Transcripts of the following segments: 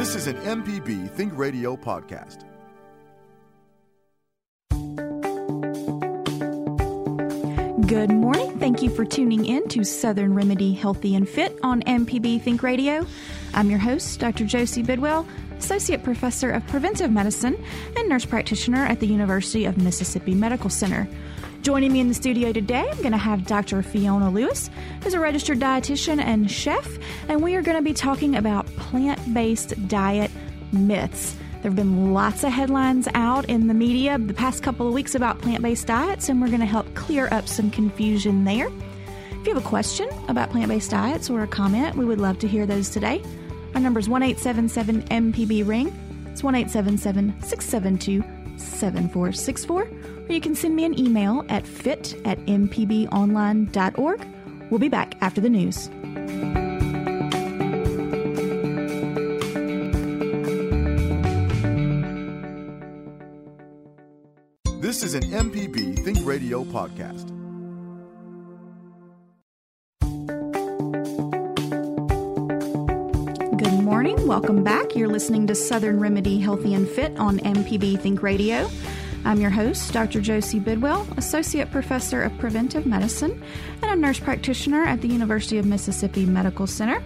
This is an MPB Think Radio podcast. Good morning. Thank you for tuning in to Southern Remedy Healthy and Fit on MPB Think Radio. I'm your host, Dr. Josie Bidwell, Associate Professor of Preventive Medicine and Nurse Practitioner at the University of Mississippi Medical Center. Joining me in the studio today, I'm going to have Dr. Fiona Lewis, who's a registered dietitian and chef, and we are going to be talking about plant based diet myths. There have been lots of headlines out in the media the past couple of weeks about plant based diets, and we're going to help clear up some confusion there. If you have a question about plant based diets or a comment, we would love to hear those today. Our number is 1 MPB Ring. It's 1 672 7464. Or you can send me an email at fit at mpbonline.org. We'll be back after the news. This is an MPB Think Radio podcast. Good morning. Welcome back. You're listening to Southern Remedy Healthy and Fit on MPB Think Radio. I'm your host, Dr. Josie Bidwell, Associate Professor of Preventive Medicine and a nurse practitioner at the University of Mississippi Medical Center.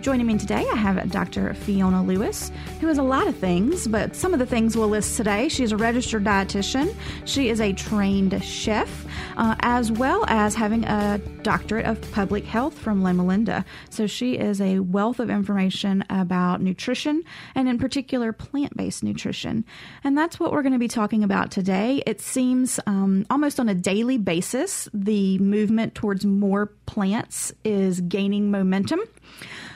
Joining me today, I have Dr. Fiona Lewis, who is a lot of things, but some of the things we'll list today. She is a registered dietitian, she is a trained chef, uh, as well as having a doctorate of public health from Loma Linda. So she is a wealth of information about nutrition and, in particular, plant based nutrition. And that's what we're going to be talking about today. It seems um, almost on a daily basis, the movement towards more plants is gaining momentum.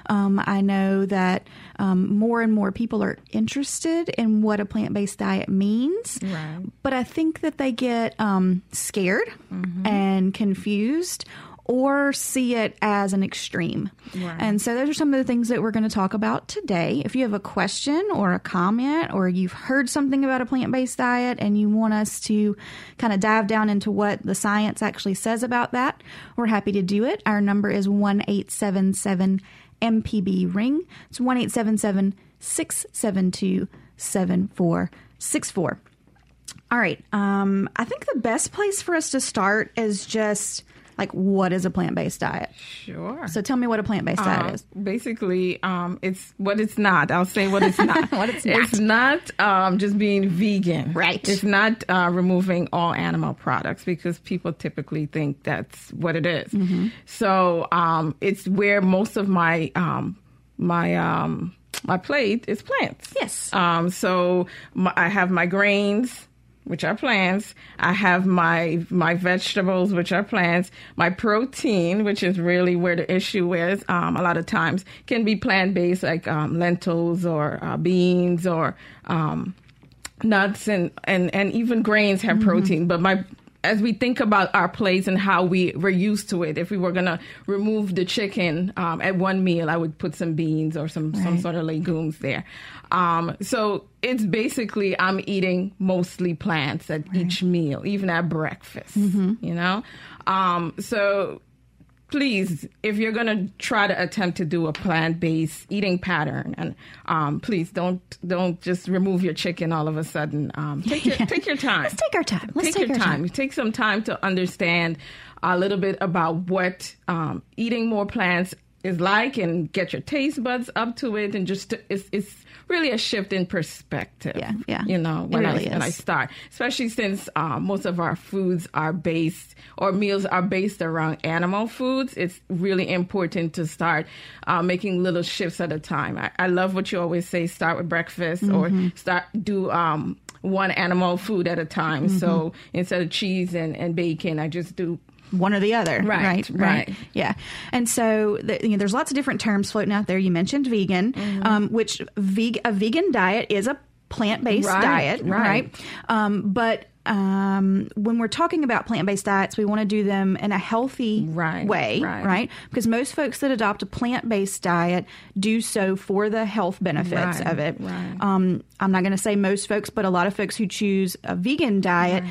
Um, I know that um, more and more people are interested in what a plant based diet means. Right. But I think that they get um, scared mm-hmm. and confused or see it as an extreme. Right. And so those are some of the things that we're going to talk about today. If you have a question or a comment or you've heard something about a plant-based diet and you want us to kind of dive down into what the science actually says about that, we're happy to do it. Our number is 1877 MPB ring. It's 1 672 7464. All right. Um, I think the best place for us to start is just like what is a plant-based diet? Sure. So tell me what a plant-based diet uh, is. basically um, it's what it's not. I'll say what it's not. What it's not. it's not um, just being vegan. Right. It's not uh, removing all animal products because people typically think that's what it is. Mm-hmm. so um, it's where most of my um, my um, my plate is plants. Yes. Um, so my, i have my grains which are plants. I have my my vegetables, which are plants. My protein, which is really where the issue is. Um, a lot of times can be plant based, like um, lentils or uh, beans or um, nuts, and, and and even grains have mm-hmm. protein. But my as we think about our plates and how we we're used to it, if we were gonna remove the chicken um, at one meal, I would put some beans or some right. some sort of legumes there. Um, so it's basically I'm eating mostly plants at right. each meal, even at breakfast. Mm-hmm. You know, um, so please, if you're going to try to attempt to do a plant-based eating pattern, and um, please don't don't just remove your chicken all of a sudden. Um, take your take your time. Let's take our time. Let's take, take your time. time. Take some time to understand a little bit about what um, eating more plants is like, and get your taste buds up to it, and just it's it's really a shift in perspective. Yeah, yeah. You know, when really I when I start, especially since uh, most of our foods are based or meals are based around animal foods, it's really important to start uh, making little shifts at a time. I, I, love what you always say: start with breakfast mm-hmm. or start do. Um, one animal food at a time. Mm-hmm. So instead of cheese and, and bacon, I just do one or the other. Right, Right. right. Yeah. And so the, you know, there's lots of different terms floating out there. You mentioned vegan, Mm-hmm. um, which veg- a vegan diet is a plant based Right, diet, right. right? Um, but um, when we're talking about plant based diets, we want to do them in a healthy Right, way, right. right? Because most folks that adopt a plant based diet do so for the health benefits Right, of it. right. Um, I'm not going to say most folks, but a lot of folks who choose a vegan diet.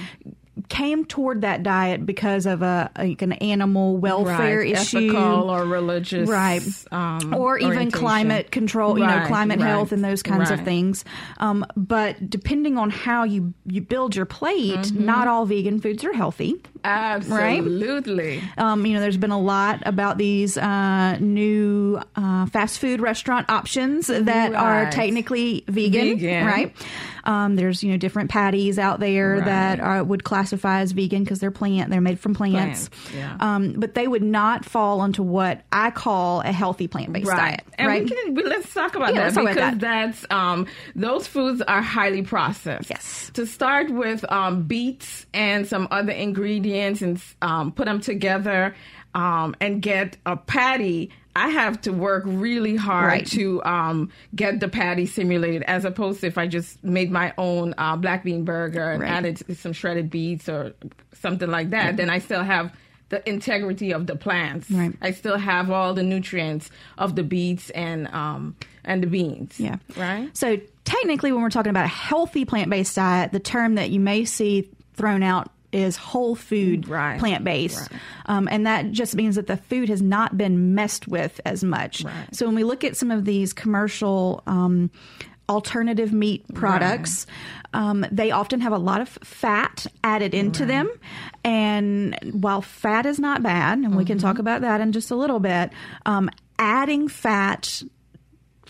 Came toward that diet because of a like an animal welfare right. issue, ethical or religious, right um, or even climate control you know climate right, health and those kinds of things um, but depending on how you you build your plate Mm-hmm. not all vegan foods are healthy Absolutely. um, you know there's been a lot about these uh, new uh, fast food restaurant options that are technically vegan, Vegan. right um, there's you know different patties out there Right. that are, would classify as vegan because they're plant they're made from plants, yeah. um, but they would not fall into what I call a healthy plant-based diet And right we can we, let's talk about Yeah, that talk about because that. that's um those foods are highly processed. Yes. To start with um beets and some other ingredients and um put them together um and get a patty I have to work really hard Right. to um, get the patty simulated, as opposed to if I just made my own uh, black bean burger and Right. added some shredded beets or something like that. Then I still have the integrity of the plants. Right. I still have all the nutrients of the beets and um and the beans. Yeah. Right. So technically, when we're talking about a healthy plant based diet, the term that you may see thrown out is whole food Right. plant based. Um, and that just means that the food has not been messed with as much. Right. So when we look at some of these commercial um, alternative meat products, um, they often have a lot of fat added into them. And while fat is not bad, and we can Mm-hmm. talk about that in just a little bit, um, adding fat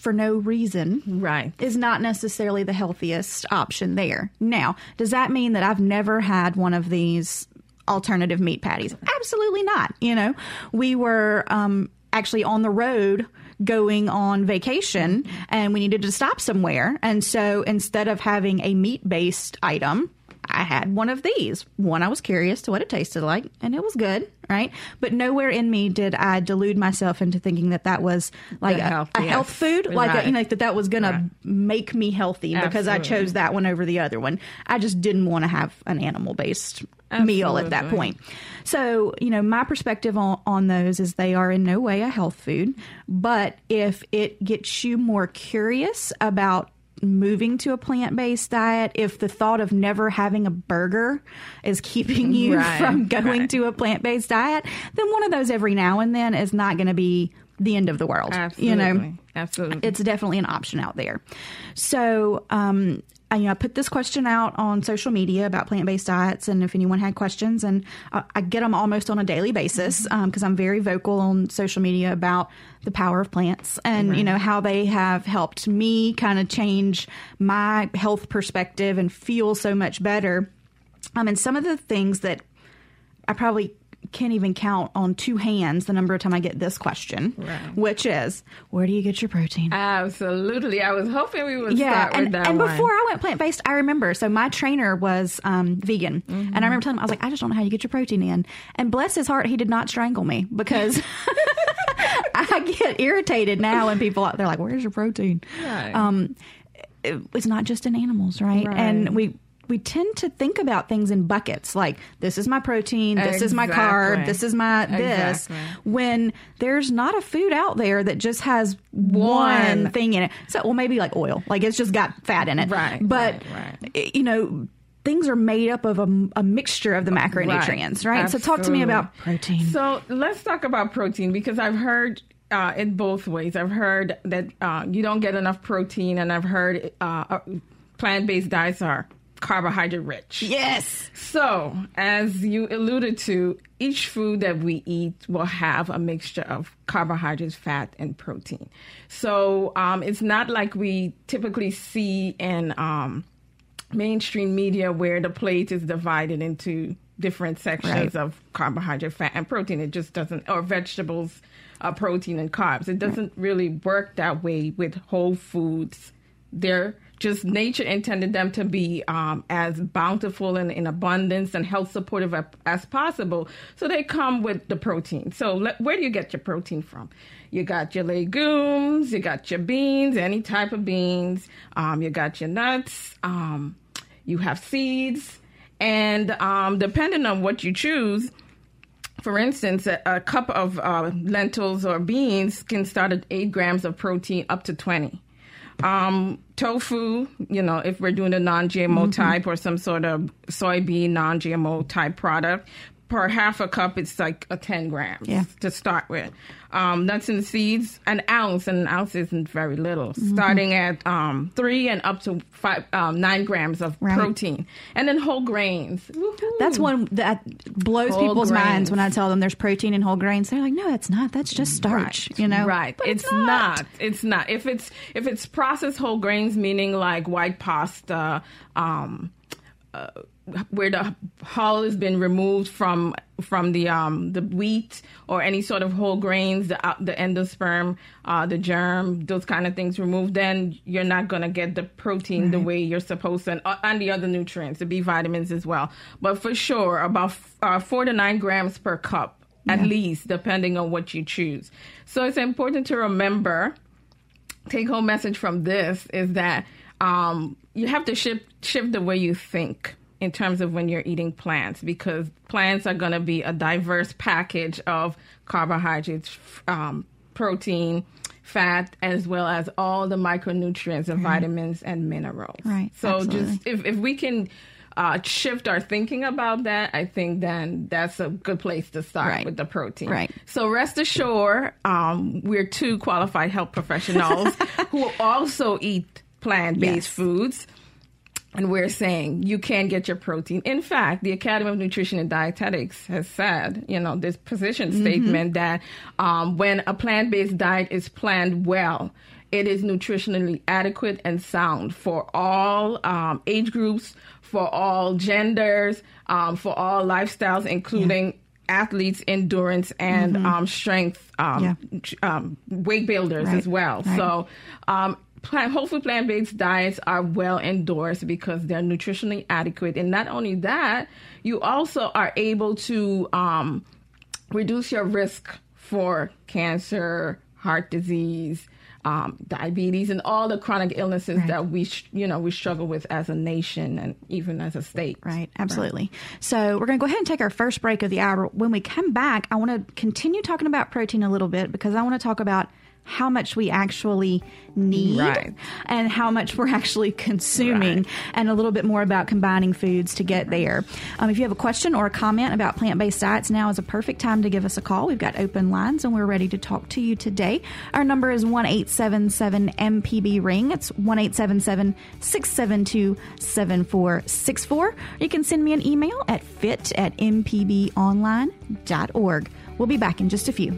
for no reason Right. is not necessarily the healthiest option there. Now, does that mean that I've never had one of these alternative meat patties? Absolutely not. You know, we were um, actually on the road going on vacation and we needed to stop somewhere. And so instead of having a meat based item, I had one of these. One, I was curious to what it tasted like, and it was good, right? But nowhere in me did I delude myself into thinking that that was like a, health, a yes. health food, like a, you know, that that was going Right. to make me healthy because I chose that one over the other one. I just didn't want to have an animal based meal at that point. So, you know, my perspective on, on those is they are in no way a health food, but if it gets you more curious about moving to a plant-based diet if the thought of never having a burger is keeping you Right, from going right. to a plant-based diet then one of those every now and then is not going to be the end of the world Absolutely. you know Absolutely. it's definitely an option out there. So, um, I, you know, I put this question out on social media about plant based diets, and if anyone had questions, and I, I get them almost on a daily basis mm-hmm. um, because I'm very vocal on social media about the power of plants and you know how they have helped me kind of change my health perspective and feel so much better. Um, and some of the things that I probably can't even count on two hands the number of time I get this question, Right. which is, where do you get your protein? Absolutely. I was hoping we would yeah, start with and, that and one. before I went plant based, I remember. So my trainer was um, vegan, Mm-hmm. and I remember telling him, I was like, I just don't know how you get your protein in. And bless his heart, he did not strangle me because I get irritated now when people they're like, "Where's your protein?" Right. Um, it- it's not just in animals, right? Right. And we. We tend to think about things in buckets, like this is my protein, this is my carb, this is my this. Exactly. When there's not a food out there that just has one, One. thing in it. So, well, maybe like oil, like it's just got fat in it. Right, But, right, i- you know, things are made up of a, a mixture of the macronutrients, right? So, talk to me about protein. So let's talk about protein because I've heard uh, it both ways. I've heard that uh, you don't get enough protein, and I've heard uh, uh, plant-based diets are carbohydrate rich. yes. So, as you alluded to, each food that we eat will have a mixture of carbohydrates, fat, and protein. So, um, it's not like we typically see in um, mainstream media where the plate is divided into different sections Right. of carbohydrate, fat, and protein. It just doesn't, or vegetables, uh, protein, and carbs. It doesn't really work that way with whole foods they're just nature intended them to be um, as bountiful and in abundance and health supportive as possible. So they come with the protein. So where do you get your protein from? You got your legumes, you got your beans, any type of beans, um, you got your nuts, um, you have seeds, and um, depending on what you choose, for instance, a, a cup of uh, lentils or beans can start at eight grams of protein up to 20. Um, tofu, you know, if we're doing a non GMO mm-hmm. type or some sort of soybean non GMO type product, per half a cup, it's like a 10 grams yeah. to start with. Um, nuts and seeds, an ounce, and an ounce isn't very little, mm-hmm. starting at um, three and up to five, um, nine grams of right. protein. And then whole grains. Woo-hoo. That's one that blows whole people's grains. minds when I tell them there's protein in whole grains. They're like, no, it's not. That's just starch, right. you know? Right. It's, it's not. not. It's not. If it's, if it's processed whole grains, meaning like white pasta, um, uh, where the hull has been removed from from the um, the wheat or any sort of whole grains, the uh, the endosperm, uh, the germ, those kind of things removed, then you're not gonna get the protein right. the way you're supposed to, and, uh, and, the other nutrients, the B vitamins as well. But for sure, about uh, four to nine grams per cup, yeah. at least, depending on what you choose. So it's important to remember. Take home message from this is that um, you have to shift shift the way you think in terms of when you're eating plants because plants are going to be a diverse package of carbohydrates, um, protein, fat, as well as all the micronutrients and vitamins and minerals. Right. So absolutely. just if, if we can uh, shift our thinking about that, I think then that's a good place to start right. with the protein. Right. So rest assured, um, we're two qualified health professionals who also eat plant-based yes. foods and we're saying you can get your protein. In fact, the Academy of Nutrition and Dietetics has said, you know, this position mm-hmm. statement that um, when a plant based diet is planned well, it is nutritionally adequate and sound for all um, age groups, for all genders, um, for all lifestyles, including. Yeah athletes endurance and mm-hmm. um, strength um, yeah. um, weight builders right. as well right. so um, plant, whole food plant based diets are well endorsed because they're nutritionally adequate. And not only that, you also are able to um, reduce your risk for cancer, heart disease, um, diabetes, and all the chronic illnesses right. that we, you know, we struggle with as a nation and even as a state. Right, absolutely. Right. So we're going to go ahead and take our first break of the hour. When we come back, I want to continue talking about protein a little bit because I want to talk about how much we actually need right. and how much we're actually consuming, right. and a little bit more about combining foods to get there. Um, if you have a question or a comment about plant based diets, now is a perfect time to give us a call. We've got open lines and we're ready to talk to you today. Our number is 1 877 MPB Ring. It's 1 877 672 7464. You can send me an email at fit at mpbonline.org. We'll be back in just a few.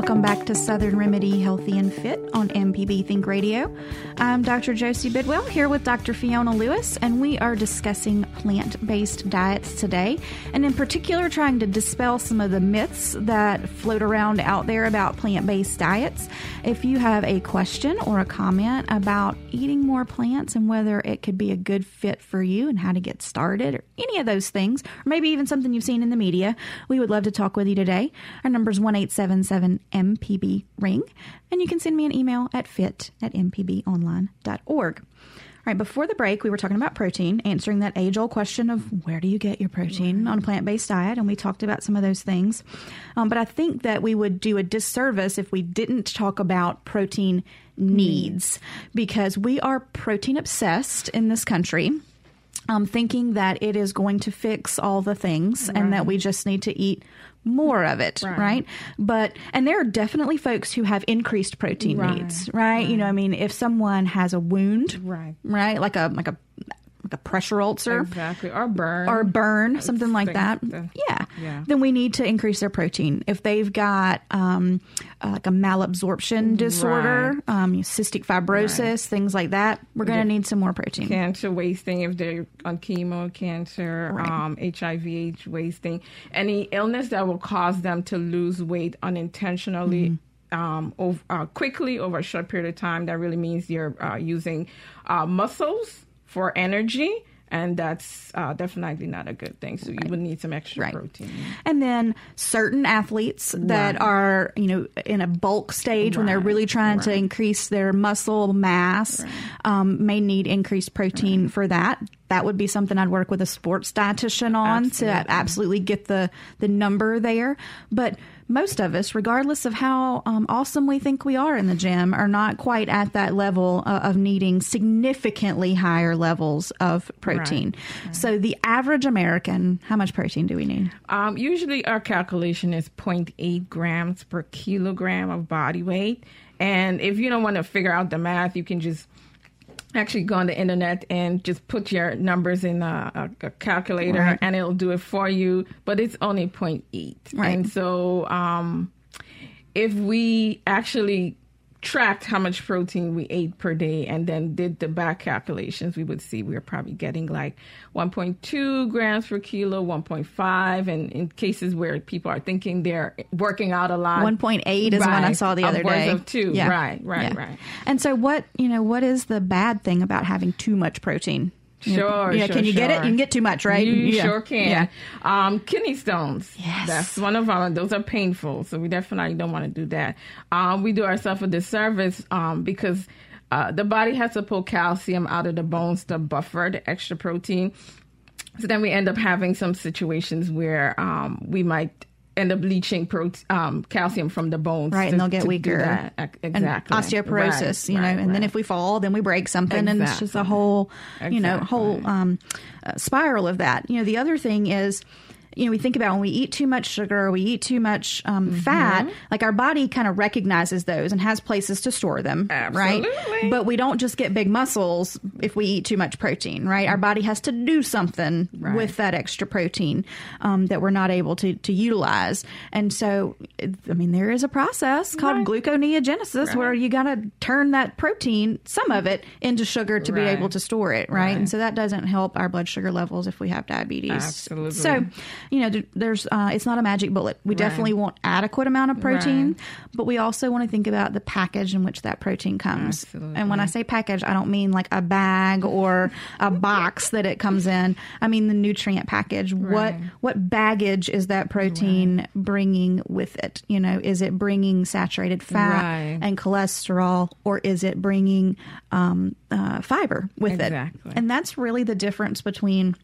Welcome back to Southern Remedy Healthy and Fit on MPB Think Radio. I'm Dr. Josie Bidwell here with Dr. Fiona Lewis, and we are discussing plant based diets today, and in particular, trying to dispel some of the myths that float around out there about plant based diets. If you have a question or a comment about eating more plants and whether it could be a good fit for you and how to get started, or any of those things, or maybe even something you've seen in the media, we would love to talk with you today. Our number is 1 877 MPB ring. And you can send me an email at fit at mpbonline.org. All right, before the break, we were talking about protein, answering that age old question of where do you get your protein on a plant based diet, and we talked about some of those things. Um, but I think that we would do a disservice if we didn't talk about protein needs because we are protein obsessed in this country. Um, thinking that it is going to fix all the things and that we just need to eat more of it, right. Right. But and there are definitely folks who have increased protein Right. needs, right? You know, I mean, if someone has a wound, Right. right, like a like a like a pressure ulcer Exactly. Or burn. or burn, something like that, that- yeah, yeah. then we need to increase their protein. If they've got um, uh, like a malabsorption disorder, um, cystic fibrosis, things like that, we're going to need some more protein. cancer wasting if they're on chemo, cancer, Right. um, HIV wasting, any illness that will cause them to lose weight unintentionally. Um, ov- uh, quickly over a short period of time, that really means you're uh, using uh, muscles for energy, and that's uh, definitely not a good thing. So you would need some extra Right. protein. And then certain athletes that Right. are, you know, in a bulk stage when they're really trying to increase their muscle mass, um, may need increased protein for that. That would be something I'd work with a sports dietitian on Absolutely. to absolutely get the the number there. But most of us, regardless of how um, awesome we think we are in the gym, are not quite at that level uh, of needing significantly higher levels of protein. So the average American, how much protein do we need? Um, usually, our calculation is 0.8 grams per kilogram of body weight. And if you don't want to figure out the math, you can just actually go on the internet and just put your numbers in a, a, calculator Right. and it'll do it for you. But it's only 0.8. Right. And so, um, if we actually tracked how much protein we ate per day and then did the back calculations, we would see we were probably getting like 1.2 grams per kilo, 1.5, and in cases where people are thinking they're working out a lot, 1.8 is one I saw the other day. Of two, Yeah. right, right, Yeah. right. And so, what you know, what is the bad thing about having too much protein? Sure, Yeah. sure, can you get it? You can get too much, right? You Yeah. sure can. Yeah. Um, kidney stones. Yes. That's one of them. Those are painful, so we definitely don't want to do that. Um, we do ourselves a disservice um, because uh, the body has to pull calcium out of the bones to buffer the extra protein. So then we end up having some situations where um, we might end up leaching prote- um, calcium from the bones. Right, to- and they'll get weaker. Ec- And osteoporosis, Right, you know, right, and then if we fall, then we break something, and it's just a whole, you know, whole um, uh, spiral of that. You know, the other thing is. You know, we think about when we eat too much sugar, or we eat too much um, Mm-hmm. fat. Like our body kind of recognizes those and has places to store them, right? But we don't just get big muscles if we eat too much protein, right? Our body has to do something Right. with that extra protein um, that we're not able to to utilize. And so, I mean, there is a process called Right. gluconeogenesis where you got to turn that protein, some of it, into sugar to be able to store it, right? Right. And so that doesn't help our blood sugar levels if we have diabetes. Absolutely. So, you know, there's uh, it's not a magic bullet. We definitely want adequate amount of protein, Right. but we also want to think about the package in which that protein comes. Absolutely. And when I say package, I don't mean like a bag or a box that it comes in. I mean the nutrient package. What Right. what baggage is that protein bringing with it? You know, is it bringing saturated fat Right. and cholesterol, or is it bringing um, uh, fiber with Exactly. it? And that's really the difference between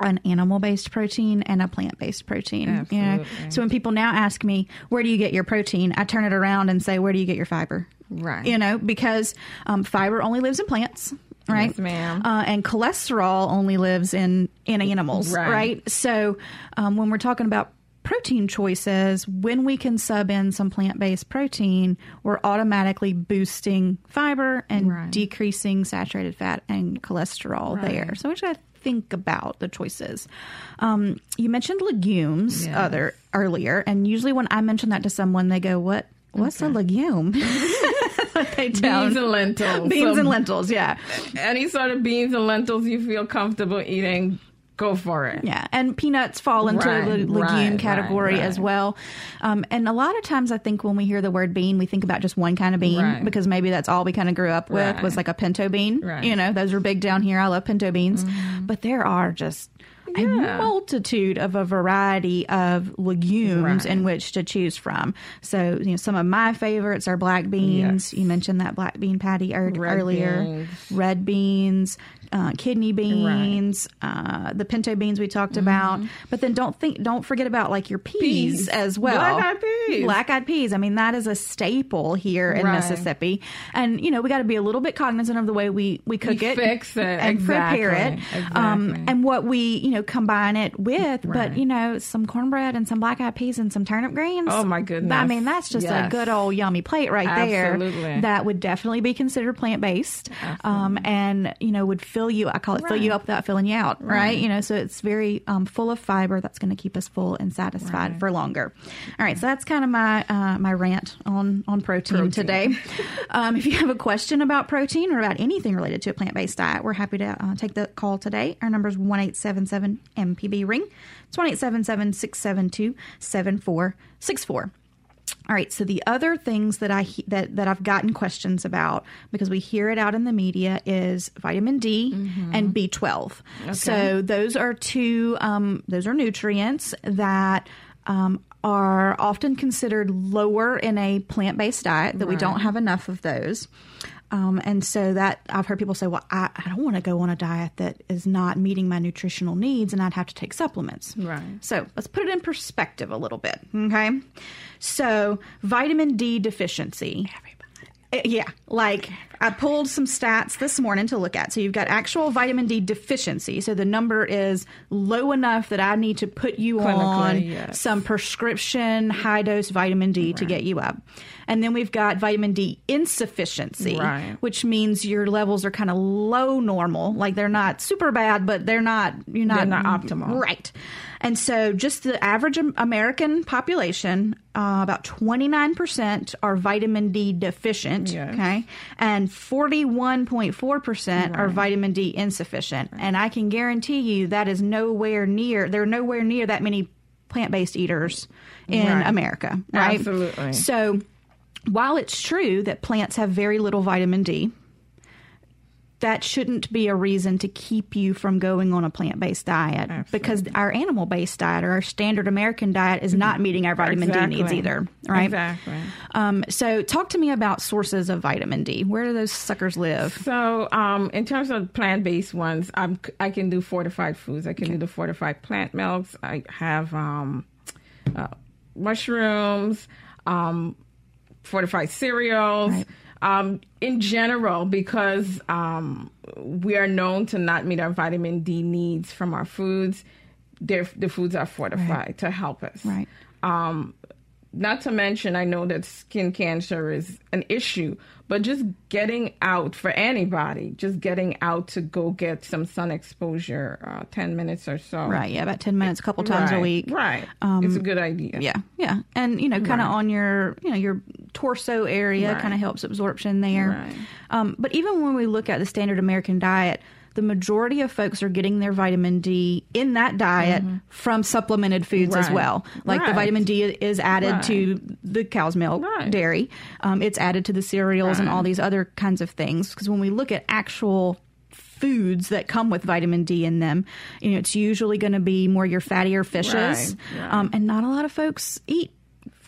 an animal based protein and a plant based protein. You know? So when people now ask me, where do you get your protein? I turn it around and say, where do you get your fiber? Right. You know, because um, fiber only lives in plants. Right, Yes, ma'am. Uh, and cholesterol only lives in in animals, Right. right? So, um, when we're talking about protein choices, when we can sub in some plant based protein, we're automatically boosting fiber and Right. decreasing saturated fat and cholesterol Right. there. So, we should think about the choices. Um, you mentioned legumes Yes. other earlier, and usually when I mention that to someone, they go, "What? What's a legume?" they Beans and lentils. Beans So and lentils, yeah. Any sort of beans and lentils you feel comfortable eating, go for it. Yeah, and peanuts fall into Right, the legume right, category right, as well. Um, and a lot of times, I think when we hear the word bean, we think about just one kind of bean because maybe that's all we kind of grew up with was like a pinto bean. Right. You know, those are big down here. I love pinto beans, but there are just a multitude of a variety of legumes Right. in which to choose from. So, you know, some of my favorites are black beans. Yes. You mentioned that black bean patty er- Red earlier. beans. Red beans, uh, kidney beans, uh, the pinto beans we talked about. But then don't think, don't forget about like your peas, Mm-hmm. Peas. as well. Black-eyed peas. Black-eyed peas. I mean, that is a staple here in Right. Mississippi, and you know we got to be a little bit cognizant of the way we we cook We it, fix it. and prepare it, Exactly. um, and what we you know combine it with. But you know, some cornbread and some black-eyed peas and some turnip greens. Oh, my goodness. I mean, that's just a good old yummy plate right Absolutely. there. That would definitely be considered plant-based, um, and you know would fill you. I call it fill you up without filling you out, right? You know, so it's very um, full of fiber that's going to keep us full and satisfied for longer. All right, so that's kind of my uh, my rant on on protein, today. um, if you have a question about protein or about anything related to a plant based diet, we're happy to uh, take the call today. Our number is one eight seven seven MPB ring. It's one eight seven seven six seven two seven four six four. All right. So the other things that I that that I've gotten questions about because we hear it out in the media is vitamin D and B twelve. So those are two. Um, those are nutrients that. Um, are often considered lower in a plant based diet, that we don't have enough of those. Um, and so that I've heard people say, well, I, I don't want to go on a diet that is not meeting my nutritional needs and I'd have to take supplements. Right. So let's put it in perspective a little bit. Okay. So vitamin D deficiency. Uh, Uh, yeah, like I pulled some stats this morning to look at. So you've got actual vitamin D deficiency. So the number is low enough that I need to put you Clinically, on yes. some prescription high dose vitamin D to get you up. And then we've got vitamin D insufficiency, Right. which means your levels are kind of low normal. Like they're not super bad, but they're not you're not, They're not optimal. Right. And so just the average American population, uh, about 29% are vitamin D deficient, Yes. okay? And 41.4% are vitamin D insufficient. And I can guarantee you that is nowhere near there are nowhere near that many plant-based eaters in Right. America, right? Absolutely. So while it's true that plants have very little vitamin D, that shouldn't be a reason to keep you from going on a plant based diet because our animal based diet or our standard American diet is not meeting our vitamin D needs either, right? Exactly. Um, so, talk to me about sources of vitamin D. Where do those suckers live? So, um, in terms of plant-based ones, I'm I can do fortified foods. I can do the fortified plant milks. I have um, uh, mushrooms, um, fortified cereals. Right. Um, in general, because um, we are known to not meet our vitamin D needs from our foods, the foods are fortified to help us. Right. Um, not to mention, I know that skin cancer is an issue, but just getting out for anybody, just getting out to go get some sun exposure, uh, 10 minutes or so. Right. Yeah. About 10 minutes, a couple times a week. Right. Um, it's a good idea. Yeah, yeah, and you know, kind of Right. on your, you know, your torso area, Right. kind of helps absorption there. Right. Um, but even when we look at the standard American diet, the majority of folks are getting their vitamin D in that diet from supplemented foods as Mm-hmm. Right. well. Like the vitamin D is added Right. to the cow's milk, Right. dairy. Um, it's added to the cereals and all these other kinds of things. Because when we look at actual foods that come with vitamin D in them, you know, it's usually going to be more your fattier fishes, Right, right. Um, and not a lot of folks eat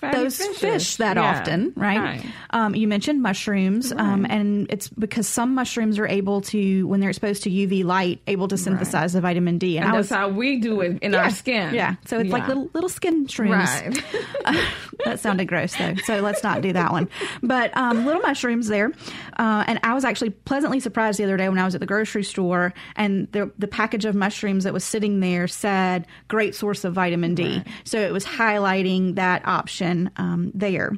those fishes. fish that Yeah, often, right? right. Um, you mentioned mushrooms, um, and it's because some mushrooms are able to, when they're exposed to UV light, able to synthesize the vitamin D. And I that's how we do it in our skin. yeah, so it's like Yeah. little little skin shrooms. Right. that sounded gross though, so let's not do that one. But um, little mushrooms there, uh, and I was actually pleasantly surprised the other day when I was at the grocery store, and the the package of mushrooms that was sitting there said "great source of vitamin D," so it was highlighting that option um, there.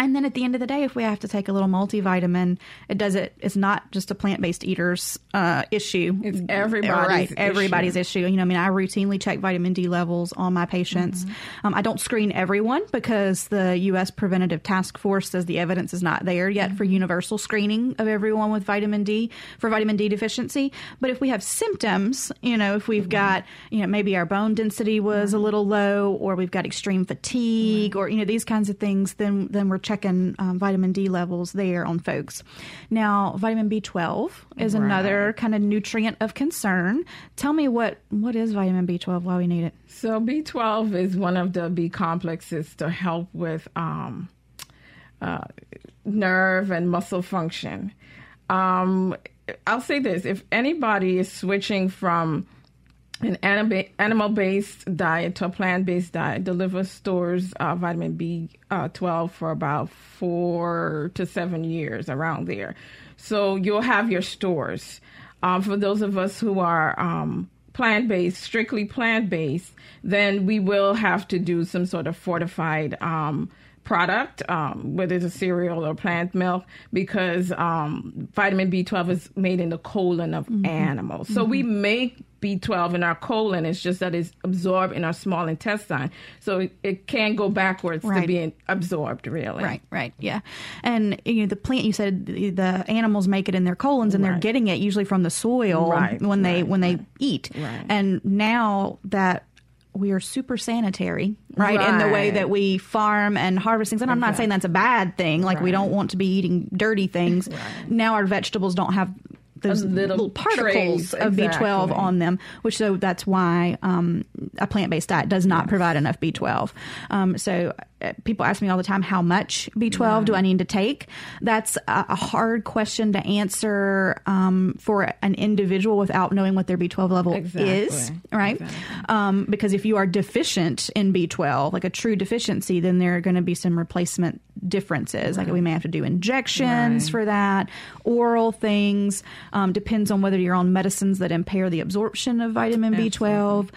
And then at the end of the day, if we have to take a little multivitamin, it does it. It's not just a plant based eaters uh, issue. It's everybody's issue. Everybody's issue. You know, I mean, I routinely check vitamin D levels on my patients. Mm-hmm. Um, I don't screen everyone because the U.S. Preventative Task Force says the evidence is not there yet for Mm-hmm. universal screening of everyone with vitamin D for vitamin D deficiency. But if we have symptoms, you know, if Mm-hmm. we've got, you know, maybe our bone density was a little low, or we've got extreme fatigue, or you know, these kinds of things, then then we're checking um, vitamin D levels there on folks. Now, vitamin B12 is Right. another kind of nutrient of concern. Tell me what what is vitamin B12? Why we need it? So B12 is one of the B complexes to help with um, uh, nerve and muscle function. Um, I'll say this: if anybody is switching from an animal based diet to a plant based diet, the liver stores uh, vitamin B12 for about four to seven years around there. So you'll have your stores. Um, for those of us who are um, plant based, strictly plant based, then we will have to do some sort of fortified um, product, um, whether it's a cereal or plant milk, because um, vitamin B12 is made in the colon of animals. So we make B12 in our colon. It's just that it's absorbed in our small intestine. So it, it can't go backwards Right. to being absorbed, really. Right, right, yeah. And you know, the plant you said the the animals make it in their colons, and they're getting it usually from the soil Right, when they when they eat. Right. And now that we are super sanitary, right, in the way that we farm and harvest things. And I'm not saying that's a bad thing. Like we don't want to be eating dirty things. Now our vegetables don't have those little little, particles of B12 on them, which so that's why um, a plant based diet does not provide enough B12. Um, so people ask me all the time, how much B12 do I need to take? That's a, hard question to answer um, for an individual without knowing what their B12 level is, Exactly. right? Um, because if you are deficient in B12, like a true deficiency, then there are going to be some replacement differences. Like we may have to do injections Right. for that, oral things. Um, depends on whether you're on medicines that impair the absorption of vitamin B12.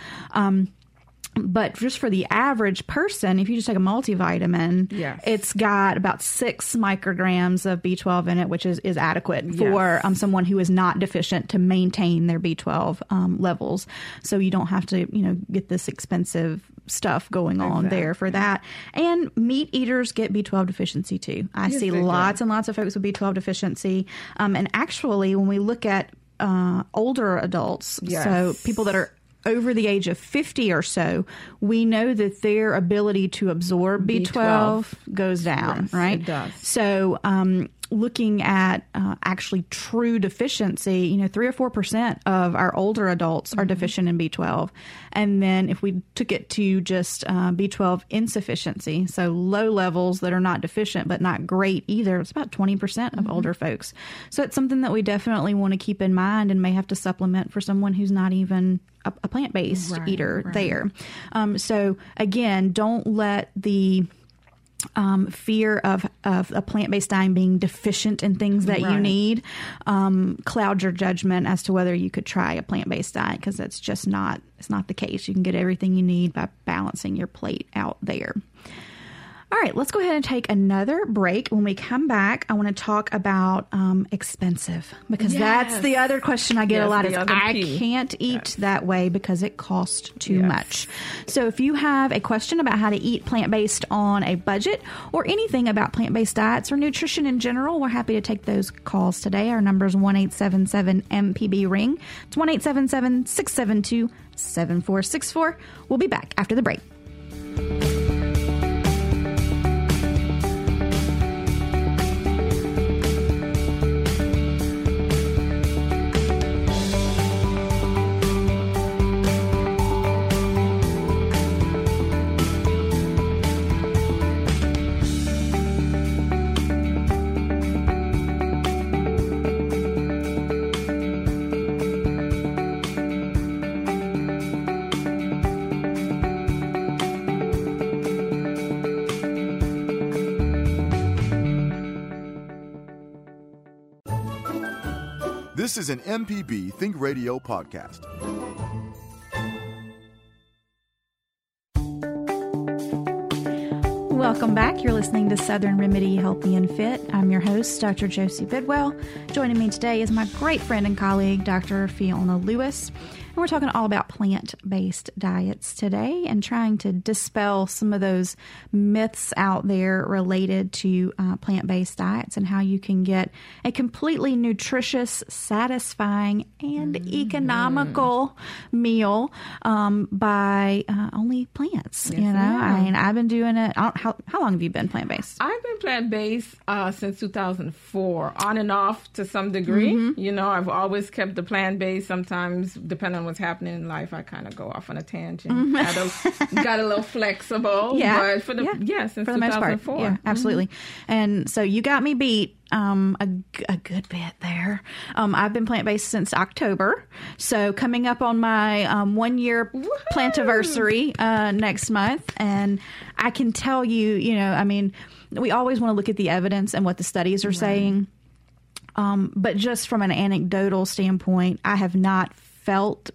But just for the average person, if you just take a multivitamin, Yes. it's got about six micrograms of B12 in it, which is, is adequate for Yes. um, someone who is not deficient to maintain their B12 um, levels. So you don't have to, you know, get this expensive stuff going on there for that. And meat eaters get B12 deficiency too. I see they do. lots and lots of folks with B12 deficiency. Um, and actually, when we look at uh, older adults, Yes. so people that are over the age of 50 or so, we know that their ability to absorb B12, B12 goes down, Yes, right? it does. So, um, looking at uh, actually true deficiency, you know, three or four percent of our older adults Mm-hmm. are deficient in B12, and then if we took it to just uh, B12 insufficiency, so low levels that are not deficient but not great either, it's about twenty percent Mm-hmm. of older folks. So it's something that we definitely want to keep in mind and may have to supplement for someone who's not even a, a plant based Right, eater right. there. Um, so again, don't let the um, fear of, of a plant based diet being deficient in things that you need um, cloud your judgment as to whether you could try a plant based diet because that's just not it's not the case. You can get everything you need by balancing your plate out there. All right, let's go ahead and take another break. When we come back, I want to talk about um, expensive because that's the other question I get a lot is I P. can't eat that way because it costs too Yes. much. So if you have a question about how to eat plant based on a budget or anything about plant based diets or nutrition in general, we're happy to take those calls today. Our number is 1 MPB Ring. It's 1 672 7464. We'll be back after the break. This is an MPB Think Radio podcast. Welcome back. You're listening to Southern Remedy Healthy and Fit. I'm your host, Dr. Josie Bidwell. Joining me today is my great friend and colleague, Dr. Fiona Lewis. And we're talking all about plant based diets today and trying to dispel some of those myths out there related to uh, plant based diets and how you can get a completely nutritious, satisfying, and mm-hmm. economical meal um, by uh, only plants. Yes, you know, I mean, I've been doing it. How, how long have you been plant based? I've been plant based uh, since 2004, on and off to some degree. Mm-hmm. You know, I've always kept the plant based. Sometimes, depending on what's happening in life, I kind of go off on a tangent. Mm-hmm. got a little flexible. Yeah. But for the, yeah, yeah since for the 2004. Most part. Yeah, absolutely. Mm-hmm. And so you got me beat um, a, a, good bit there. Um, I've been plant based since October, so coming up on my um, one year plantiversary uh, next month, and I can tell you, you know, I mean, we always want to look at the evidence and what the studies are right. saying. Um, but just from an anecdotal standpoint, I have not felt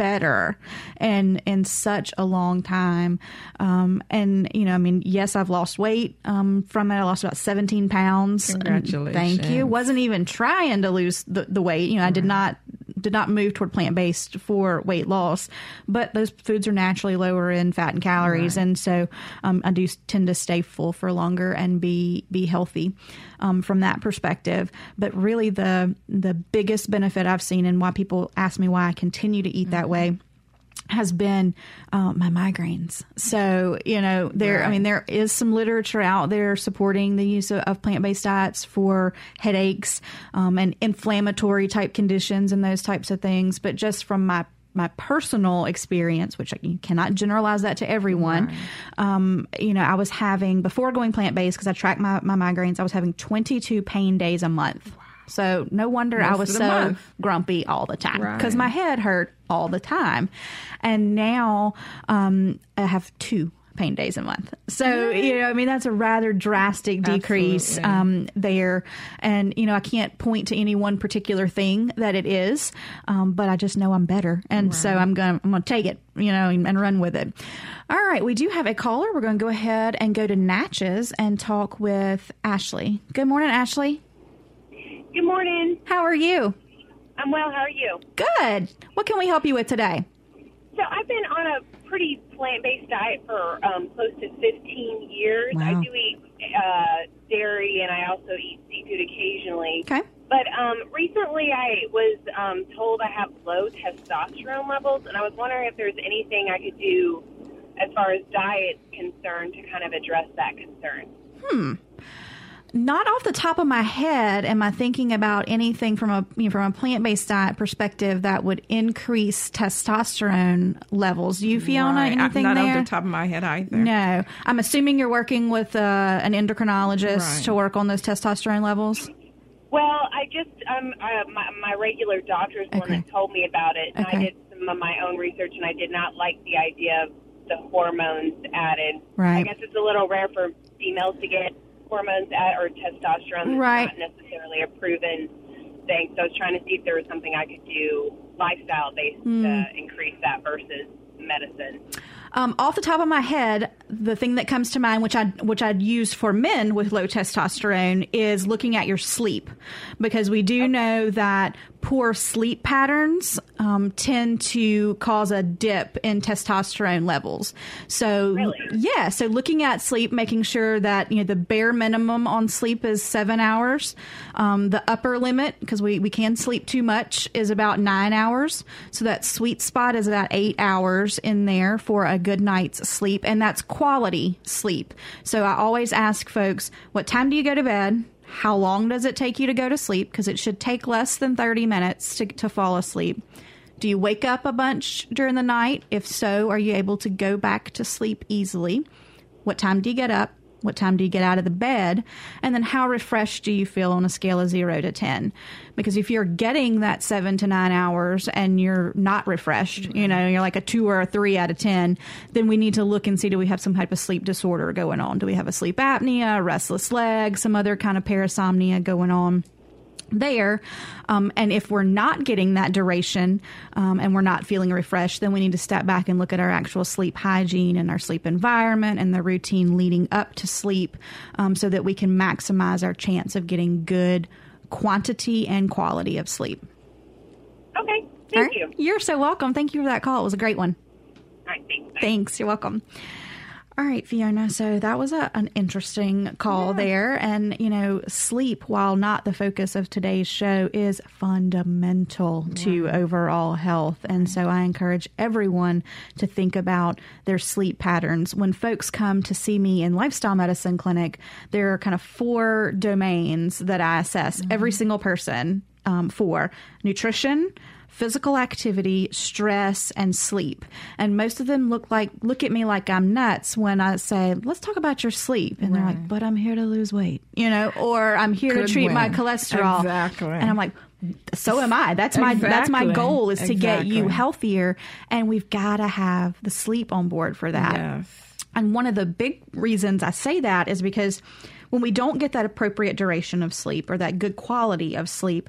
better in in such a long time. Um, and you know, I mean, yes, I've lost weight um, from it. I lost about seventeen pounds. Congratulations! Thank you. Wasn't even trying to lose the, the weight. You know, I did not did not move toward plant based for weight loss, but those foods are naturally lower in fat and calories, right. and so um, I do tend to stay full for longer and be be healthy um, from that perspective. But really, the the biggest benefit I've seen, and why people ask me why I continue to eat mm-hmm. that way has been uh, my migraines. So, you know, there, right. I mean, there is some literature out there supporting the use of, of plant based diets for headaches um, and inflammatory type conditions and those types of things. But just from my my personal experience, which you cannot generalize that to everyone. Right. Um, you know, I was having before going plant based because I track my, my migraines. I was having 22 pain days a month. So no wonder Most I was so month. grumpy all the time because right. my head hurt all the time. And now um, I have two pain days a month. So, you know, I mean, that's a rather drastic decrease um, there. And, you know, I can't point to any one particular thing that it is, um, but I just know I'm better. And right. so I'm going to I'm going to take it, you know, and, and run with it. All right. We do have a caller. We're going to go ahead and go to Natchez and talk with Ashley. Good morning, Ashley. Good morning. How are you? I'm well. How are you? Good. What can we help you with today? So I've been on a pretty plant-based diet for um, close to 15 years. Wow. I do eat uh, dairy and I also eat seafood occasionally. Okay. But um, recently I was um, told I have low testosterone levels, and I was wondering if there's anything I could do as far as diet concerned to kind of address that concern. Hmm not off the top of my head am I thinking about anything from a you know, from a plant based diet perspective that would increase testosterone levels. Do you, Fiona, right. anything not there? Not off the top of my head either. No, I'm assuming you're working with uh, an endocrinologist right. to work on those testosterone levels. Well, I just um uh, my, my regular doctor's is okay. one that told me about it. Okay. I did some of my own research, and I did not like the idea of the hormones added. Right. I guess it's a little rare for females to get hormones at, or testosterone right. not necessarily a proven thing. So I was trying to see if there was something I could do lifestyle based mm. to increase that versus medicine. Um, off the top of my head, the thing that comes to mind, which I which I'd use for men with low testosterone, is looking at your sleep, because we do okay. know that poor sleep patterns um, tend to cause a dip in testosterone levels. So really? yeah, so looking at sleep, making sure that you know the bare minimum on sleep is seven hours. Um, the upper limit, because we we can sleep too much, is about nine hours. So that sweet spot is about eight hours in there for a good night's sleep, and that's quality sleep. So I always ask folks, what time do you go to bed? How long does it take you to go to sleep? Because it should take less than 30 minutes to, to fall asleep. Do you wake up a bunch during the night? If so, are you able to go back to sleep easily? What time do you get up? What time do you get out of the bed? And then how refreshed do you feel on a scale of zero to 10? Because if you're getting that seven to nine hours and you're not refreshed, mm-hmm. you know, you're like a two or a three out of 10, then we need to look and see do we have some type of sleep disorder going on? Do we have a sleep apnea, restless leg, some other kind of parasomnia going on? There. Um, and if we're not getting that duration um, and we're not feeling refreshed, then we need to step back and look at our actual sleep hygiene and our sleep environment and the routine leading up to sleep um, so that we can maximize our chance of getting good quantity and quality of sleep. Okay. Thank you. You're so welcome. Thank you for that call. It was a great one. All right, thanks. Thanks. You're welcome. All right, Fiona. So that was a, an interesting call yeah. there. And, you know, sleep, while not the focus of today's show, is fundamental yeah. to overall health. And so I encourage everyone to think about their sleep patterns. When folks come to see me in Lifestyle Medicine Clinic, there are kind of four domains that I assess mm-hmm. every single person um, for nutrition, physical activity, stress, and sleep. And most of them look like look at me like I'm nuts when I say, "Let's talk about your sleep," and right. they're like, "But I'm here to lose weight," you know, or "I'm here Good to treat win. my cholesterol." Exactly. And I'm like, so am I. That's my exactly. that's my goal is to exactly. get you healthier, and we've got to have the sleep on board for that. Yes. And one of the big reasons I say that is because when we don't get that appropriate duration of sleep or that good quality of sleep,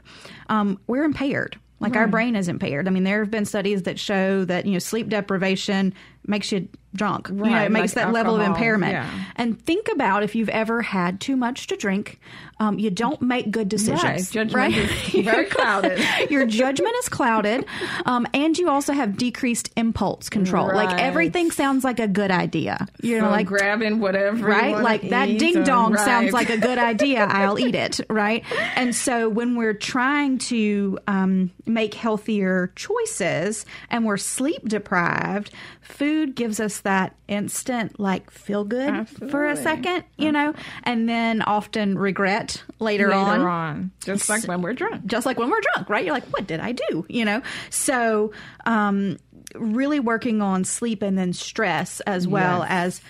um, we're impaired. Like right. our brain is impaired. I mean, there have been studies that show that you know sleep deprivation makes you drunk. Right. You know, it makes like that alcohol. level of impairment. Yeah. And think about if you've ever had too much to drink, um, you don't make good decisions. Right. Judgment right? is very clouded. Your judgment is clouded, um, and you also have decreased impulse control. Right. Like everything sounds like a good idea. You so know, like grabbing whatever. Right. Like that ding dong sounds like a good idea. I'll eat it. Right. And so when we're trying to um, make healthier choices and we're sleep deprived, food gives us that instant like feel good Absolutely. for a second, you know, and then often regret later, later on. on. Just like when we're drunk. Just like when we're drunk, right? You're like, what did I do? You know? So um really working on sleep and then stress as well yes. as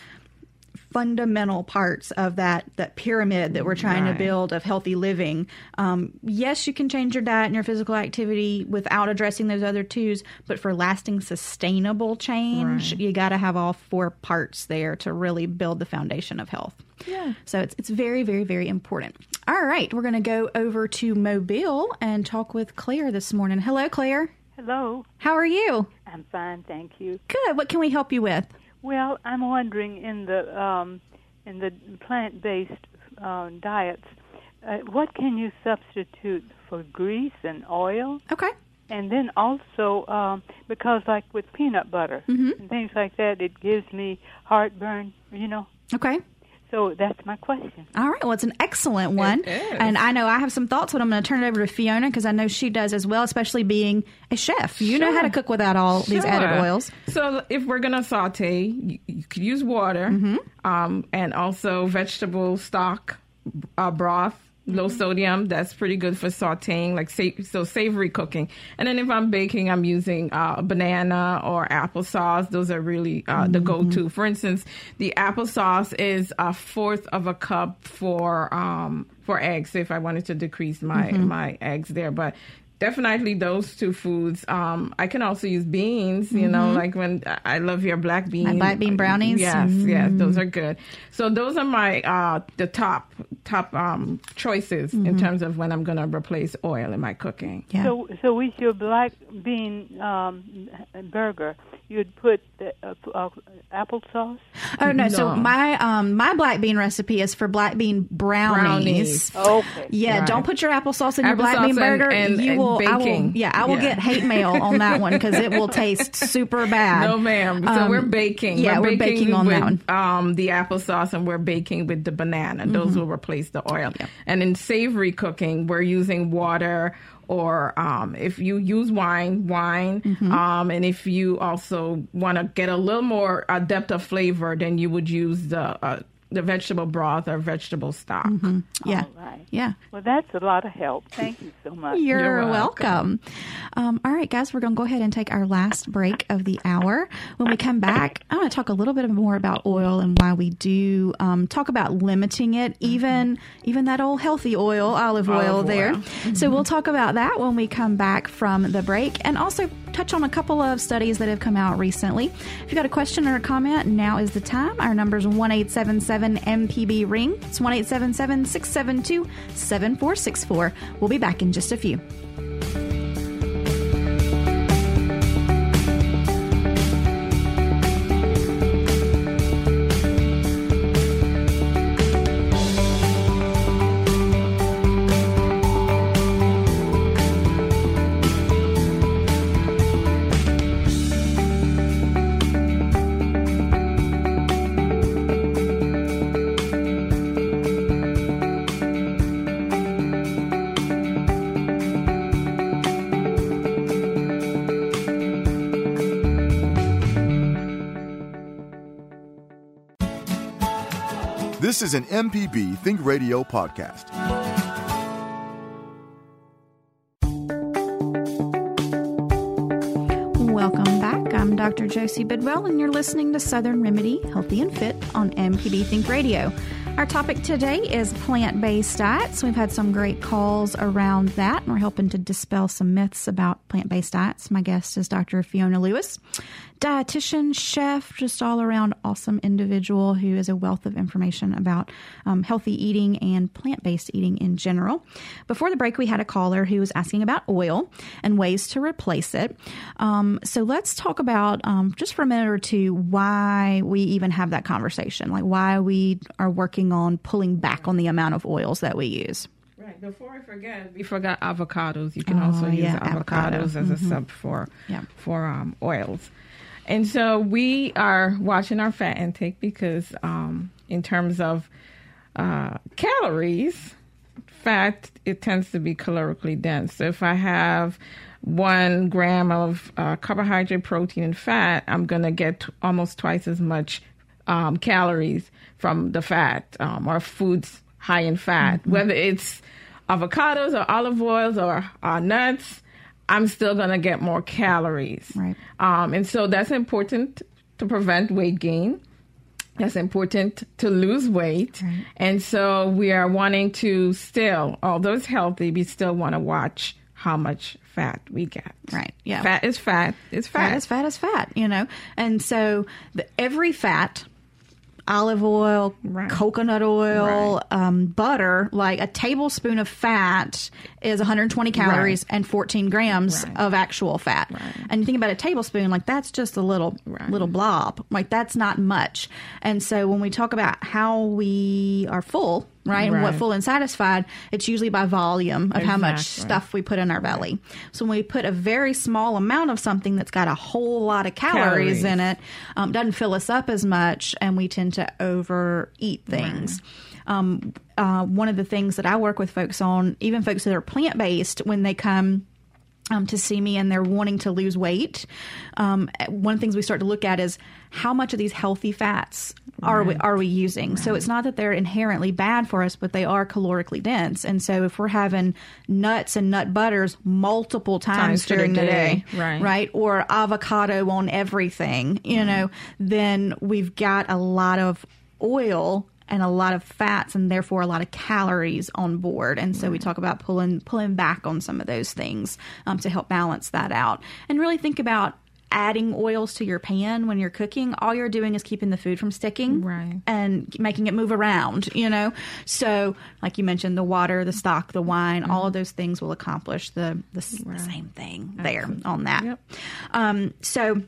fundamental parts of that that pyramid that we're trying right. to build of healthy living. Um, yes, you can change your diet and your physical activity without addressing those other twos, but for lasting sustainable change, right. you got to have all four parts there to really build the foundation of health. Yeah. So it's it's very very very important. All right, we're going to go over to Mobile and talk with Claire this morning. Hello, Claire. Hello. How are you? I'm fine, thank you. Good. What can we help you with? Well, I'm wondering in the um, in the plant-based uh, diets, uh, what can you substitute for grease and oil? Okay. And then also, um, because like with peanut butter mm-hmm. and things like that, it gives me heartburn. You know. Okay. So that's my question. All right. Well, it's an excellent one. And I know I have some thoughts, but I'm going to turn it over to Fiona because I know she does as well, especially being a chef. You sure. know how to cook without all sure. these added oils. So if we're going to saute, you, you, could use water mm-hmm. um, and also vegetable stock, uh, broth low sodium. That's pretty good for sauteing, like sa- so savory cooking. And then if I'm baking, I'm using uh, banana or applesauce. Those are really uh, mm-hmm. the go-to. For instance, the applesauce is a fourth of a cup for um, for eggs. If I wanted to decrease my mm-hmm. my eggs there, but definitely those two foods. Um, I can also use beans. You mm-hmm. know, like when I love your black beans, my black bean brownies. Yes, mm-hmm. yes, those are good. So those are my uh, the top top um, choices mm-hmm. in terms of when I'm going to replace oil in my cooking. Yeah. So, so with your black bean um, burger, you'd put the, uh, uh, applesauce? Oh no! no. So my um, my black bean recipe is for black bean brownies. brownies. Okay. Yeah, right. don't put your applesauce in your black bean burger. And, and, you will. Baking. I will. Yeah, I will yeah. get hate mail on that one because it will taste super bad. No, ma'am. So um, we're baking. Yeah, we're, we're baking, baking on with, that one. Um, the applesauce, and we're baking with the banana. Those mm-hmm. will replace the oil. Yeah. And in savory cooking, we're using water or um, if you use wine, wine. Mm-hmm. Um, and if you also want to get a little more uh, depth of flavor, then you would use the uh, the vegetable broth or vegetable stock. Mm-hmm. Yeah. All right. Yeah. Well, that's a lot of help. Thank you so much. You're, You're welcome. welcome. Um, all right, guys, we're going to go ahead and take our last break of the hour. When we come back, I want to talk a little bit more about oil and why we do um, talk about limiting it, even mm-hmm. even that old healthy oil, olive oil olive there. Mm-hmm. So we'll talk about that when we come back from the break, and also touch on a couple of studies that have come out recently. If you got a question or a comment, now is the time. Our number is one MPB ring. It's one eight seven seven six seven two seven four six four. We'll be back in just a few. This is an MPB Think Radio podcast. Welcome back. I'm Dr. Josie Bidwell, and you're listening to Southern Remedy Healthy and Fit on MPB Think Radio. Our topic today is plant based diets. We've had some great calls around that, and we're helping to dispel some myths about plant based diets. My guest is Dr. Fiona Lewis dietitian, chef, just all around awesome individual who is a wealth of information about um, healthy eating and plant based eating in general. Before the break, we had a caller who was asking about oil and ways to replace it. Um, so let's talk about um, just for a minute or two why we even have that conversation, like why we are working on pulling back on the amount of oils that we use. Right. Before I forget, we forgot avocados. You can oh, also use yeah, avocados avocado. as mm-hmm. a sub for yeah. for um, oils. And so we are watching our fat intake because, um, in terms of uh, calories, fat it tends to be calorically dense. So if I have one gram of uh, carbohydrate, protein, and fat, I'm going to get t- almost twice as much um, calories from the fat um, or foods high in fat, mm-hmm. whether it's avocados or olive oils or uh, nuts I'm still going to get more calories. Right. Um, and so that's important to prevent weight gain. That's important to lose weight. Right. And so we are wanting to still, although it's healthy, we still want to watch how much fat we get. Right. Yeah. Fat is fat. It's fat. Fat is fat is fat, you know. And so the, every fat olive oil, right. coconut oil, right. um, butter, like a tablespoon of fat is 120 calories right. and 14 grams of actual fat. And you think about a tablespoon, like that's just a little little blob. Like that's not much. And so when we talk about how we are full, right? And what full and satisfied, it's usually by volume of exactly. how much stuff we put in our belly. So when we put a very small amount of something that's got a whole lot of calories, calories. in it, um, doesn't fill us up as much, and we tend to overeat things. Right. Um, uh, one of the things that I work with folks on, even folks that are plant based, when they come um, to see me and they're wanting to lose weight, um, one of the things we start to look at is how much of these healthy fats are right. we are we using? Right. So it's not that they're inherently bad for us, but they are calorically dense. And so if we're having nuts and nut butters multiple times, times during the day, day, right, right, or avocado on everything, you mm know, then we've got a lot of oil and a lot of fats and therefore a lot of calories on board. And so right. we talk about pulling pulling back on some of those things um, to help balance that out. And really think about adding oils to your pan when you're cooking, all you're doing is keeping the food from sticking right. and making it move around, you know? So, like you mentioned, the water, the stock, the wine, mm-hmm. all of those things will accomplish the, the, right. the same thing there on that. Yep. Um, so,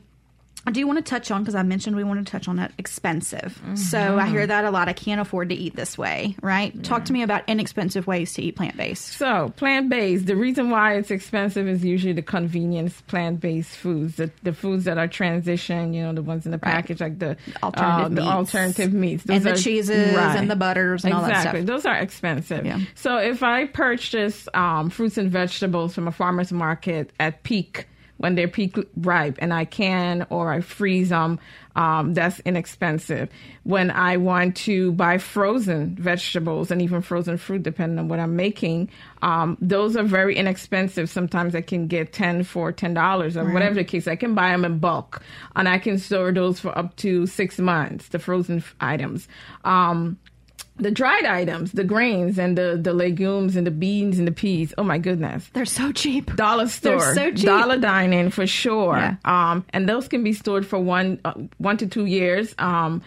I do want to touch on because I mentioned we want to touch on that expensive. Mm-hmm. So I hear that a lot. I can't afford to eat this way, right? Yeah. Talk to me about inexpensive ways to eat plant based. So plant based. The reason why it's expensive is usually the convenience plant based foods, the, the foods that are transition. You know, the ones in the package, right. like the alternative, uh, meats. the alternative meats, Those and are, the cheeses right. and the butters and exactly. all that stuff. Those are expensive. Yeah. So if I purchase um, fruits and vegetables from a farmer's market at peak when they're peak ripe and I can or I freeze them. Um, that's inexpensive. When I want to buy frozen vegetables and even frozen fruit, depending on what I'm making, um, those are very inexpensive. Sometimes I can get 10 for $10 or right. whatever the case. I can buy them in bulk and I can store those for up to six months, the frozen items. Um, the dried items, the grains and the, the legumes and the beans and the peas. Oh my goodness. They're so cheap. Dollar store. They're so cheap. Dollar dining for sure. Yeah. Um, and those can be stored for one, uh, one to two years. Um,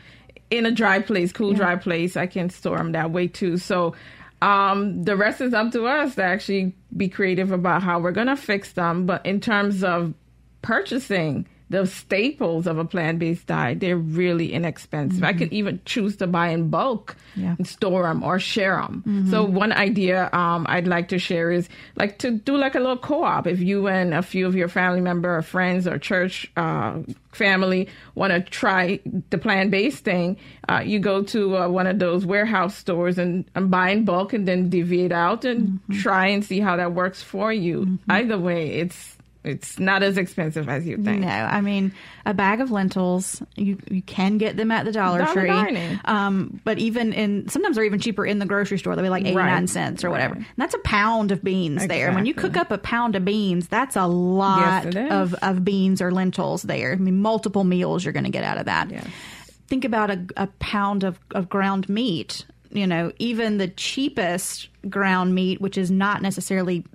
in a dry place, cool yeah. dry place, I can store them that way too. So, um, the rest is up to us to actually be creative about how we're going to fix them. But in terms of purchasing, the staples of a plant based diet, they're really inexpensive. Mm-hmm. I could even choose to buy in bulk yeah. and store them or share them. Mm-hmm. So one idea um, I'd like to share is like to do like a little co op. If you and a few of your family member or friends or church uh, family want to try the plant based thing, uh, you go to uh, one of those warehouse stores and, and, buy in bulk and then deviate out and mm-hmm. try and see how that works for you. Mm-hmm. Either way, it's it's not as expensive as you think. No, I mean a bag of lentils. You you can get them at the Dollar, Dollar Tree, Dining. um, but even in sometimes they're even cheaper in the grocery store. They'll be like eighty nine Right. cents or whatever. Right. That's a pound of beans there. When you cook up a pound of beans, that's a lot Yes, of of beans or lentils there. I mean, multiple meals you're going to get out of that. Yes. Think about a, a pound of, of ground meat. You know, even the cheapest ground meat, which is not necessarily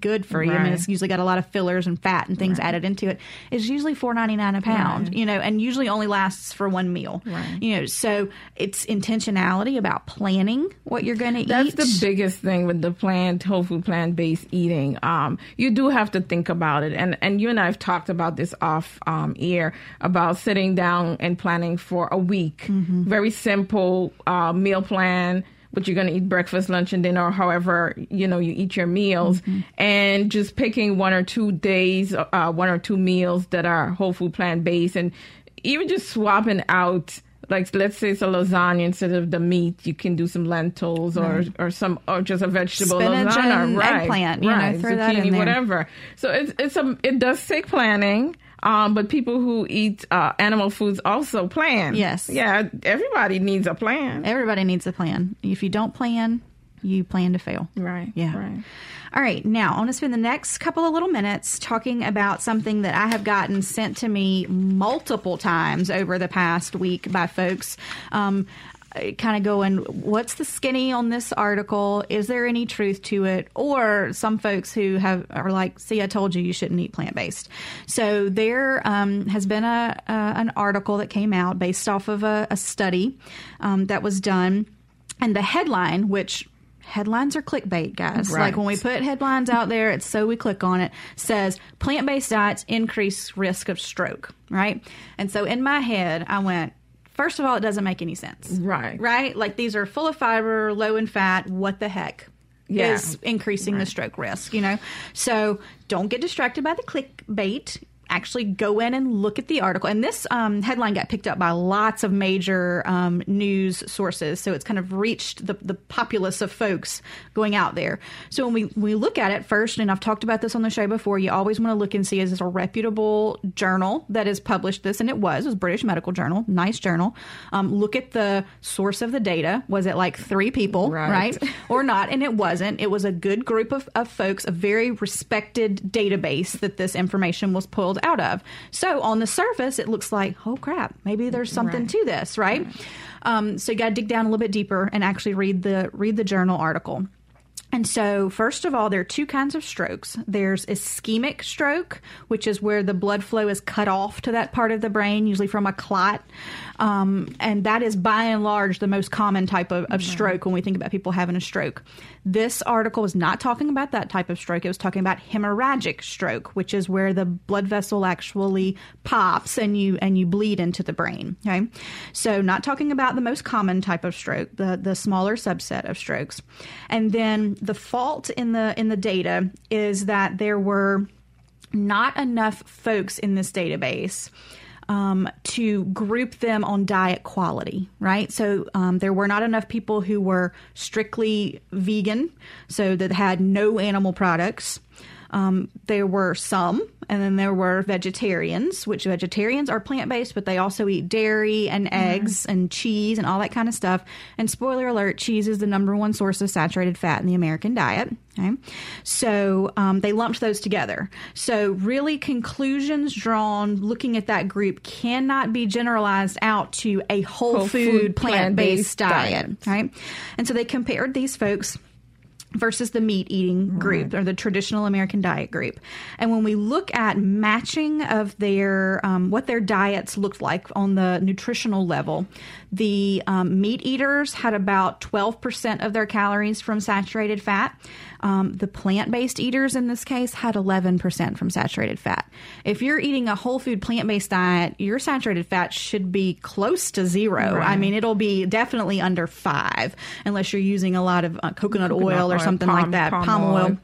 good for you. I mean, it's usually got a lot of fillers and fat and things added into it. it. Is usually four ninety nine a pound. Right. You know, and usually only lasts for one meal. Right. You know, so it's intentionality about planning what you're going to eat. That's the biggest thing with the plant, tofu plant based eating. Um, you do have to think about it, and and you and I have talked about this off um, air about sitting down and planning for a week. Very simple uh, meal plan. What you're going to eat breakfast, lunch, and dinner, or however you know you eat your meals, and just picking one or two days, uh, one or two meals that are whole food, plant based, and even just swapping out like let's say it's a lasagna instead of the meat you can do some lentils or or some or just a vegetable Spinach lasagna. and right. eggplant, you know, right. throw that in there. whatever. So it's it's a it does take planning um, but people who eat uh, animal foods also plan. Yes. Yeah, everybody needs a plan. Everybody needs a plan. If you don't plan, you plan to fail. Right. Yeah. Right. All right, now I want to spend the next couple of little minutes talking about something that I have gotten sent to me multiple times over the past week by folks. Um, kind of going, what's the skinny on this article? Is there any truth to it? Or some folks who have are like, see, I told you you shouldn't eat plant based. So there um, has been a, a an article that came out based off of a, a study um, that was done, and the headline, which headlines are clickbait, guys. Right. Like when we put headlines out there, it's so we click on it. Says plant based diets increase risk of stroke, right? And so in my head, I went. First of all, it doesn't make any sense. Right. Right? Like these are full of fiber, low in fat. What the heck? Yeah. Is increasing the stroke risk, you know? So don't get distracted by the clickbait. Actually, go in and look at the article. And this um, headline got picked up by lots of major um, news sources. So it's kind of reached the, the populace of folks going out there. So when we, we look at it first, and I've talked about this on the show before, you always want to look and see is this a reputable journal that has published this? And it was. It was British Medical Journal, nice journal. Um, look at the source of the data. Was it like three people, Right. right? or not, and it wasn't. It was a good group of, of folks, a very respected database that this information was pulled out of. So on the surface, it looks like, oh crap, maybe there's something Right. to this, right? Um, so you got to dig down a little bit deeper and actually read the read the journal article. And so, first of all, there are two kinds of strokes. There's ischemic stroke, which is where the blood flow is cut off to that part of the brain, usually from a clot. Um, and that is by and large the most common type of, of stroke when we think about people having a stroke. This article was not talking about that type of stroke. It was talking about hemorrhagic stroke, which is where the blood vessel actually pops and you and you bleed into the brain. Okay, so not talking about the most common type of stroke, the the smaller subset of strokes, and then the fault in the in the data is that there were not enough folks in this database um, to group them on diet quality, right? So um, there were not enough people who were strictly vegan, so that had no animal products. Um, there were some, and then there were vegetarians, which vegetarians are plant based, but they also eat dairy and eggs and cheese and all that kind of stuff. And spoiler alert, cheese is the number one source of saturated fat in the American diet. Okay. So um, they lumped those together. So, really, conclusions drawn looking at that group cannot be generalized out to a whole, Whole food, food, plant based plant-based diet. diet. Right. And so they compared these folks versus the meat eating group or the traditional American diet group. And when we look at matching of their um, what their diets looked like on the nutritional level, the um, meat eaters had about 12% of their calories from saturated fat. Um, the plant based eaters in this case had 11% from saturated fat. If you're eating a whole food plant based diet, your saturated fat should be close to zero. I mean, it'll be definitely under five unless you're using a lot of uh, coconut, Coconut oil or oil, something like that, palm, palm oil. oil.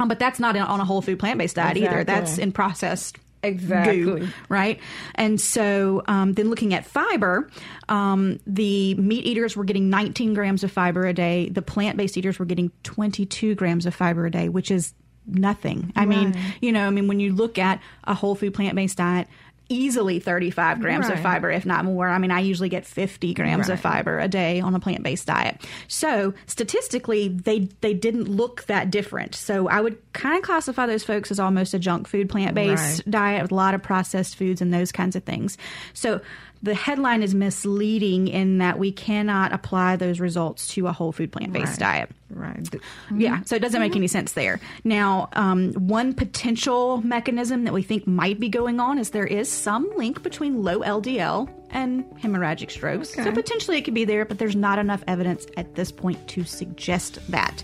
Um, but that's not in, on a whole food plant based diet either. That's in processed. Exactly. Goo, right? And so um, then looking at fiber, um, the meat eaters were getting 19 grams of fiber a day. The plant based eaters were getting 22 grams of fiber a day, which is nothing. I right. mean, you know, I mean, when you look at a whole food plant based diet, easily 35 grams right. of fiber, if not more. I mean, I usually get 50 grams right. of fiber a day on a plant based diet. So statistically, they they didn't look that different. So I would kind of classify those folks as almost a junk food plant based right. diet with a lot of processed foods and those kinds of things. So the headline is misleading in that we cannot apply those results to a whole food plant based right. diet. Right. Mm-hmm. Yeah. So it doesn't make any sense there. Now, um, one potential mechanism that we think might be going on is there is some link between low LDL and hemorrhagic strokes. Okay. So potentially it could be there, but there's not enough evidence at this point to suggest that.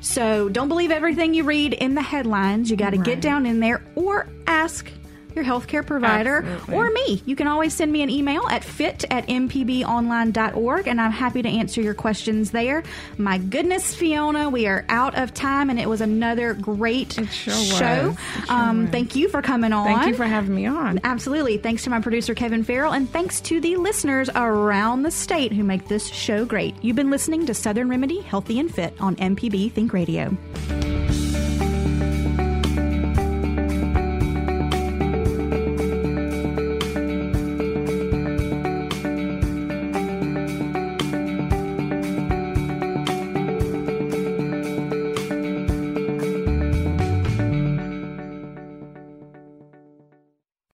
So don't believe everything you read in the headlines. You got to right. get down in there or ask your healthcare provider, Absolutely. or me. You can always send me an email at fit at mpbonline.org, and I'm happy to answer your questions there. My goodness, Fiona, we are out of time, and it was another great sure show. Sure um, thank you for coming on. Thank you for having me on. Absolutely. Thanks to my producer, Kevin Farrell, and thanks to the listeners around the state who make this show great. You've been listening to Southern Remedy Healthy and Fit on MPB Think Radio.